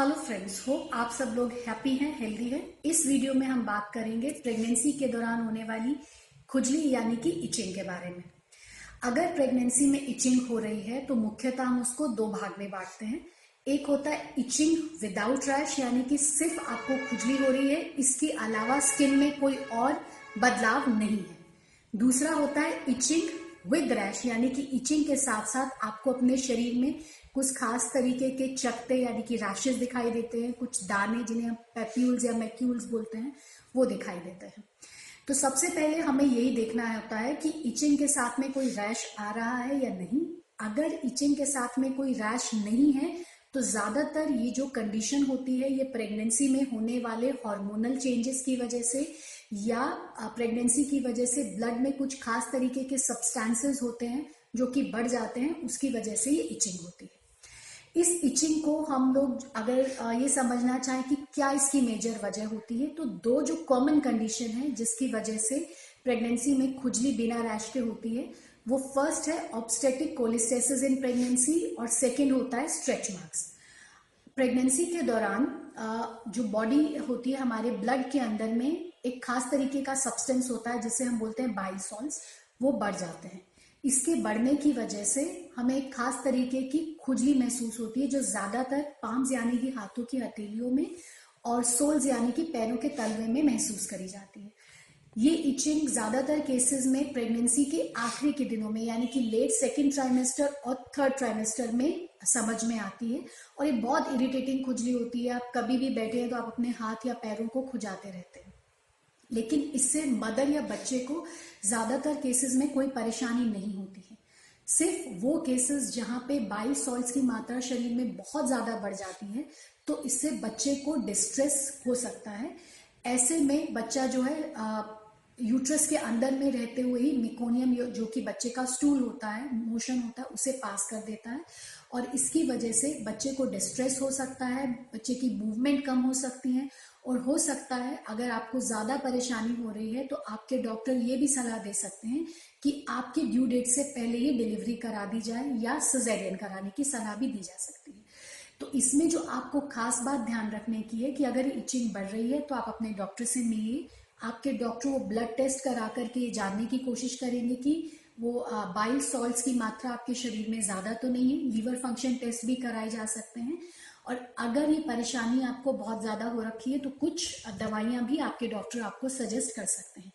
Hello friends हो आप सब लोग हैप्पी हैं हेल्दी हैं। इस वीडियो में हम बात करेंगे प्रेगनेंसी के दौरान होने वाली खुजली यानी कि इचिंग के बारे में। अगर प्रेगनेंसी में इचिंग हो रही है तो मुख्यतः हम उसको दो भाग में बांटते हैं। एक होता है इचिंग विदाउट रैश यानी कि सिर्फ़ आपको खुजली हो रही है, इसके अलावा स्किन में कोई और बदलाव नहीं है। दूसरा होता है इचिंग विद रैश यानी कि इचिंग के साथ साथ आपको अपने शरीर में कुछ खास तरीके के चकते यानी कि रैशेज दिखाई देते हैं, कुछ दाने जिन्हें हम पेप्यूल्स या मैक्यूल्स बोलते हैं, वो दिखाई देते हैं। तो सबसे पहले हमें यही देखना होता है कि इचिंग के साथ में कोई रैश आ रहा है या नहीं। अगर इचिंग के साथ में कोई रैश नहीं है तो ज़्यादातर ये जो कंडीशन होती है, ये प्रेगनेंसी में होने वाले हार्मोनल चेंजेस की वजह से या प्रेगनेंसी की वजह से ब्लड में कुछ खास तरीके के सब्सटेंसेस होते हैं, जो कि बढ़ जाते हैं, उसकी वजह से ये इचिंग होती है। इस इचिंग को हम लोग अगर ये समझना चाहें कि क्या इसकी मेजर वजह होती है तो दो जो कॉमन कंडीशन है जिसकी वजह से प्रेगनेंसी में खुजली बिना रैश के होती है, वो फ़र्स्ट है ऑब्स्टेटिक कोलिस्टेसिस इन प्रेगनेंसी और सेकेंड होता है स्ट्रेच मार्क्स प्रेगनेंसी के दौरान जो बॉडी होती है हमारे ब्लड के अंदर में एक खास तरीके का सब्सटेंस होता है जिसे हम बोलते हैं बाइसॉल्स वो बढ़ जाते हैं। इसके बढ़ने की वजह से हमें एक खास तरीके की खुजली महसूस होती है, जो ज़्यादातर पाम्स यानी कि हाथों की हथेलियों में और सोल्स यानी कि पैरों के तलवे में महसूस करी जाती है। ये इचिंग ज़्यादातर केसेस में प्रेगनेंसी के आखिरी के दिनों में, यानी कि लेट सेकेंड ट्राइमेस्टर और थर्ड ट्राइमेस्टर में समझ में आती है और ये बहुत इरिटेटिंग खुजली होती है। आप कभी भी बैठे हैं तो आप अपने हाथ या पैरों को खुजाते रहते हैं। लेकिन इससे मदर या बच्चे को ज़्यादातर केसेस में कोई परेशानी नहीं होती है। सिर्फ़ वो केसेस जहाँ पे बाई सॉल्ट की मात्रा शरीर में बहुत ज़्यादा बढ़ जाती है तो इससे बच्चे को डिस्ट्रेस हो सकता है। ऐसे में बच्चा जो है यूट्रस के अंदर में रहते हुए ही मिकोनियम जो कि बच्चे का स्टूल होता है मोशन होता है, उसे पास कर देता है और इसकी वजह से बच्चे को डिस्ट्रेस हो सकता है, बच्चे की मूवमेंट कम हो सकती है और हो सकता है अगर आपको ज़्यादा परेशानी हो रही है तो आपके डॉक्टर ये भी सलाह दे सकते हैं कि आपके ड्यू डेट से पहले ही डिलीवरी करा दी जाए या सजेरियन कराने की सलाह भी दी जा सकती है। तो इसमें जो आपको खास बात ध्यान रखने की है कि अगर इचिंग बढ़ रही है तो आप अपने डॉक्टर से मिलिए। आपके डॉक्टर वो ब्लड टेस्ट करा करके जानने की कोशिश करेंगे कि वो बाइल सॉल्ट की मात्रा आपके शरीर में ज़्यादा तो नहीं है। लीवर फ़ंक्शन टेस्ट भी कराए जा सकते हैं। और अगर ये परेशानी आपको बहुत ज़्यादा हो रखी है तो कुछ दवाइयाँ भी आपके डॉक्टर आपको सजेस्ट कर सकते हैं।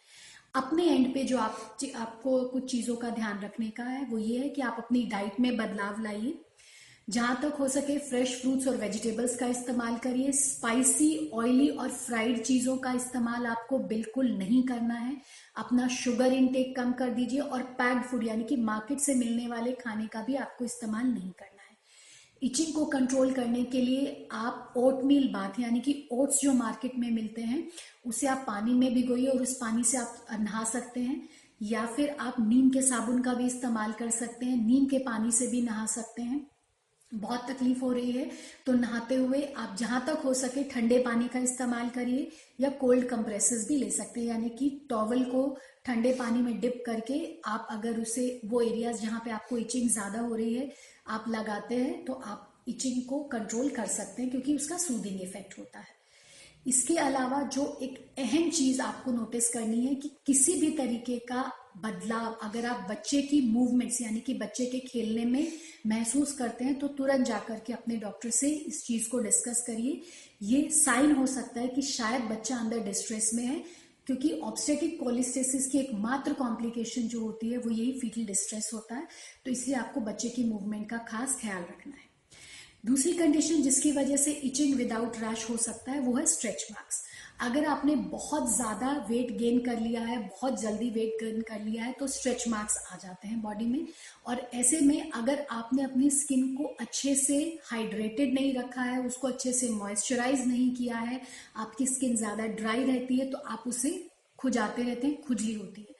अपने एंड पे जो आप आपको कुछ चीज़ों का ध्यान रखने का है, वो ये है कि आप अपनी डाइट में बदलाव लाइए। जहाँ तक हो सके फ्रेश फ्रूट्स और वेजिटेबल्स का इस्तेमाल करिए। स्पाइसी ऑयली और फ्राइड चीज़ों का इस्तेमाल आपको बिल्कुल नहीं करना है। अपना शुगर इनटेक कम कर दीजिए और पैक्ड फ़ूड यानी कि मार्केट से मिलने वाले खाने का भी आपको इस्तेमाल नहीं करना। इचिंग को कंट्रोल करने के लिए आप ओट मील बाथ यानी कि ओट्स जो मार्केट में मिलते हैं, उसे आप पानी में भिगोइए और उस पानी से आप नहा सकते हैं, या फिर आप नीम के साबुन का भी इस्तेमाल कर सकते हैं, नीम के पानी से भी नहा सकते हैं। बहुत तकलीफ़ हो रही है तो नहाते हुए आप जहाँ तक हो सके ठंडे पानी का इस्तेमाल करिए या कोल्ड कंप्रेसेस भी ले सकते हैं, यानी कि टॉवल को ठंडे पानी में डिप करके आप अगर उसे, वो एरियाज़ जहाँ पे आपको इचिंग ज़्यादा हो रही है, आप लगाते हैं तो आप इचिंग को कंट्रोल कर सकते हैं, क्योंकि उसका सूदिंग इफ़ेक्ट होता है। इसके अलावा जो एक अहम चीज़ आपको नोटिस करनी है कि किसी भी तरीके का बदलाव, अगर आप बच्चे की मूवमेंट्स यानी कि बच्चे के खेलने में महसूस करते हैं तो तुरंत जाकर के अपने डॉक्टर से इस चीज़ को डिस्कस करिए। ये साइन हो सकता है कि शायद बच्चा अंदर डिस्ट्रेस में है, क्योंकि ऑब्स्टेटिक कोलिस्टेसिस की एक मात्र कॉम्प्लिकेशन जो होती है, वो यही फीटल डिस्ट्रेस होता है। तो इसलिए आपको बच्चे की मूवमेंट का खास ख्याल रखना है। दूसरी कंडीशन जिसकी वजह से इचिंग विदाउट रैश हो सकता है, वो है स्ट्रेच मार्क्स अगर आपने बहुत ज़्यादा वेट गेन कर लिया है, बहुत जल्दी वेट गेन कर लिया है तो स्ट्रेच मार्क्स आ जाते हैं बॉडी में. और ऐसे में अगर आपने अपनी स्किन को अच्छे से हाइड्रेटेड नहीं रखा है, उसको अच्छे से मॉइस्चराइज नहीं किया है, आपकी स्किन ज़्यादा ड्राई रहती है तो आप उसे खुजाते रहते हैं, खुजली होती है.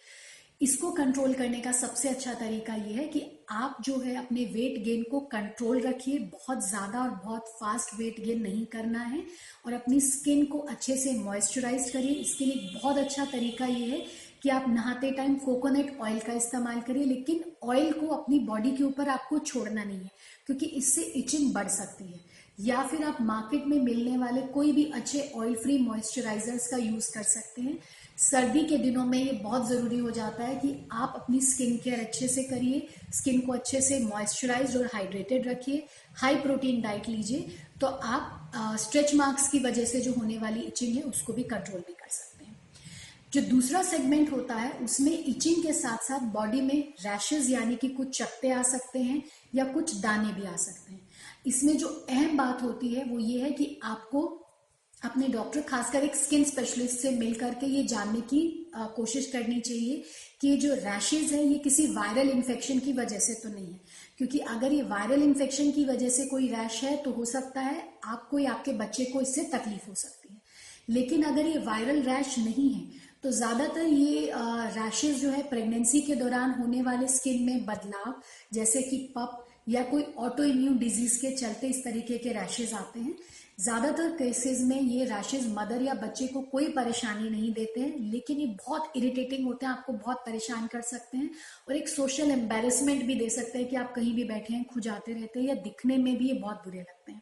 इसको कंट्रोल करने का सबसे अच्छा तरीका यह है कि आप जो है अपने वेट गेन को कंट्रोल रखिए। बहुत ज़्यादा और बहुत फास्ट वेट गेन नहीं करना है और अपनी स्किन को अच्छे से मॉइस्चराइज करिए। इसके लिए बहुत अच्छा तरीका ये है कि आप नहाते टाइम कोकोनट ऑयल का इस्तेमाल करिए, लेकिन ऑयल को अपनी बॉडी के ऊपर आपको छोड़ना नहीं है, क्योंकि इससे इचिंग बढ़ सकती है। या फिर आप मार्केट में मिलने वाले कोई भी अच्छे ऑयल फ्री मॉइस्चराइजर्स का यूज़ कर सकते हैं। सर्दी के दिनों में ये बहुत ज़रूरी हो जाता है कि आप अपनी स्किन केयर अच्छे से करिए, स्किन को अच्छे से मॉइस्चराइज और हाइड्रेटेड रखिए हाई प्रोटीन डाइट लीजिए तो आप स्ट्रेच मार्क्स की वजह से जो होने वाली इचिंग है उसको भी कंट्रोल भी कर सकते हैं। जो दूसरा सेगमेंट होता है, उसमें इचिंग के साथ साथ बॉडी में रैशेज यानी कि कुछ चकते आ सकते हैं या कुछ दाने भी आ सकते हैं। इसमें जो अहम बात होती है वो ये है कि आपको अपने डॉक्टर खासकर एक स्किन स्पेशलिस्ट से मिल करके ये जानने की आ, कोशिश करनी चाहिए कि ये जो रैशेज है ये किसी वायरल इन्फेक्शन की वजह से तो नहीं है। क्योंकि अगर ये वायरल इन्फेक्शन की वजह से कोई रैश है तो हो सकता है आपको या आपके बच्चे को इससे तकलीफ़ हो सकती है। लेकिन अगर ये वायरल रैश नहीं है तो ज़्यादातर ये रैशेज जो है प्रेगनेंसी के दौरान होने वाले स्किन में बदलाव जैसे कि पप या कोई ऑटो इम्यून डिज़ीज़ के चलते इस तरीके के रैशेज आते हैं। ज़्यादातर केसेस में ये रैशेज मदर या बच्चे को कोई परेशानी नहीं देते हैं, लेकिन ये बहुत इरिटेटिंग होते हैं, आपको बहुत परेशान कर सकते हैं और एक सोशल एम्बेरसमेंट भी दे सकते हैं कि आप कहीं भी बैठे हैं खुजाते रहते हैं या दिखने में भी ये बहुत बुरे लगते हैं।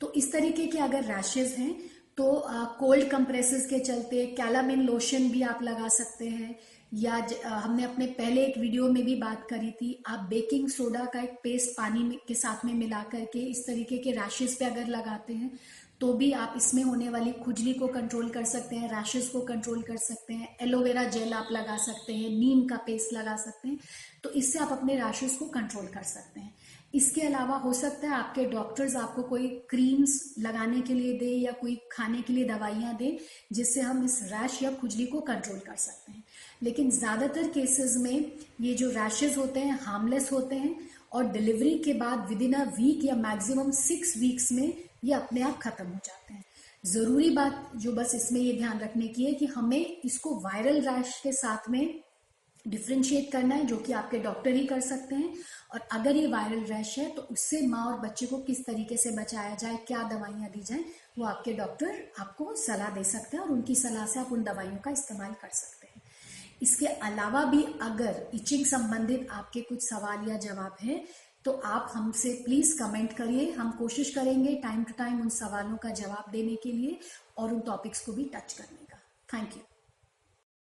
तो इस तरीके के अगर रैशेज हैं तो कोल्ड कंप्रेसेस के चलते कैलामिन लोशन भी आप लगा सकते हैं या हमने अपने पहले एक वीडियो में भी बात करी थी, आप बेकिंग सोडा का एक पेस्ट पानी में, के साथ में मिला करके, इस तरीके के रैशेज पे अगर लगाते हैं तो भी आप इसमें होने वाली खुजली को कंट्रोल कर सकते हैं रैशेज को कंट्रोल कर सकते हैं एलोवेरा जेल आप लगा सकते हैं नीम का पेस्ट लगा सकते हैं तो इससे आप अपने रैशेज को कंट्रोल कर सकते हैं। इसके अलावा हो सकता है आपके डॉक्टर्स आपको कोई क्रीम्स लगाने के लिए दे या कोई खाने के लिए दवाइयाँ दें, जिससे हम इस रैश या खुजली को कंट्रोल कर सकते हैं। लेकिन ज़्यादातर केसेस में ये जो रैशेज होते हैं हार्मलेस होते हैं और डिलीवरी के बाद विद इन अ वीक या मैक्सिमम सिक्स वीक्स में ये अपने आप खत्म हो जाते हैं। ज़रूरी बात जो बस इसमें ये ध्यान रखने की है कि हमें इसको वायरल रैश के साथ में डिफ्रेंशिएट करना है, जो कि आपके डॉक्टर ही कर सकते हैं। और अगर ये वायरल रैश है तो उससे माँ और बच्चे को किस तरीके से बचाया जाए, क्या दवाइयाँ दी जाए, वो आपके डॉक्टर आपको सलाह दे सकते हैं और उनकी सलाह से आप उन दवाइयों का इस्तेमाल कर सकते हैं। इसके अलावा भी अगर इचिंग संबंधित आपके कुछ सवाल या जवाब हैं तो आप हमसे प्लीज़ कमेंट करिए। हम कोशिश करेंगे टाइम टू टाइम उन सवालों का जवाब देने के लिए और उन टॉपिक्स को भी टच करने का। Thank you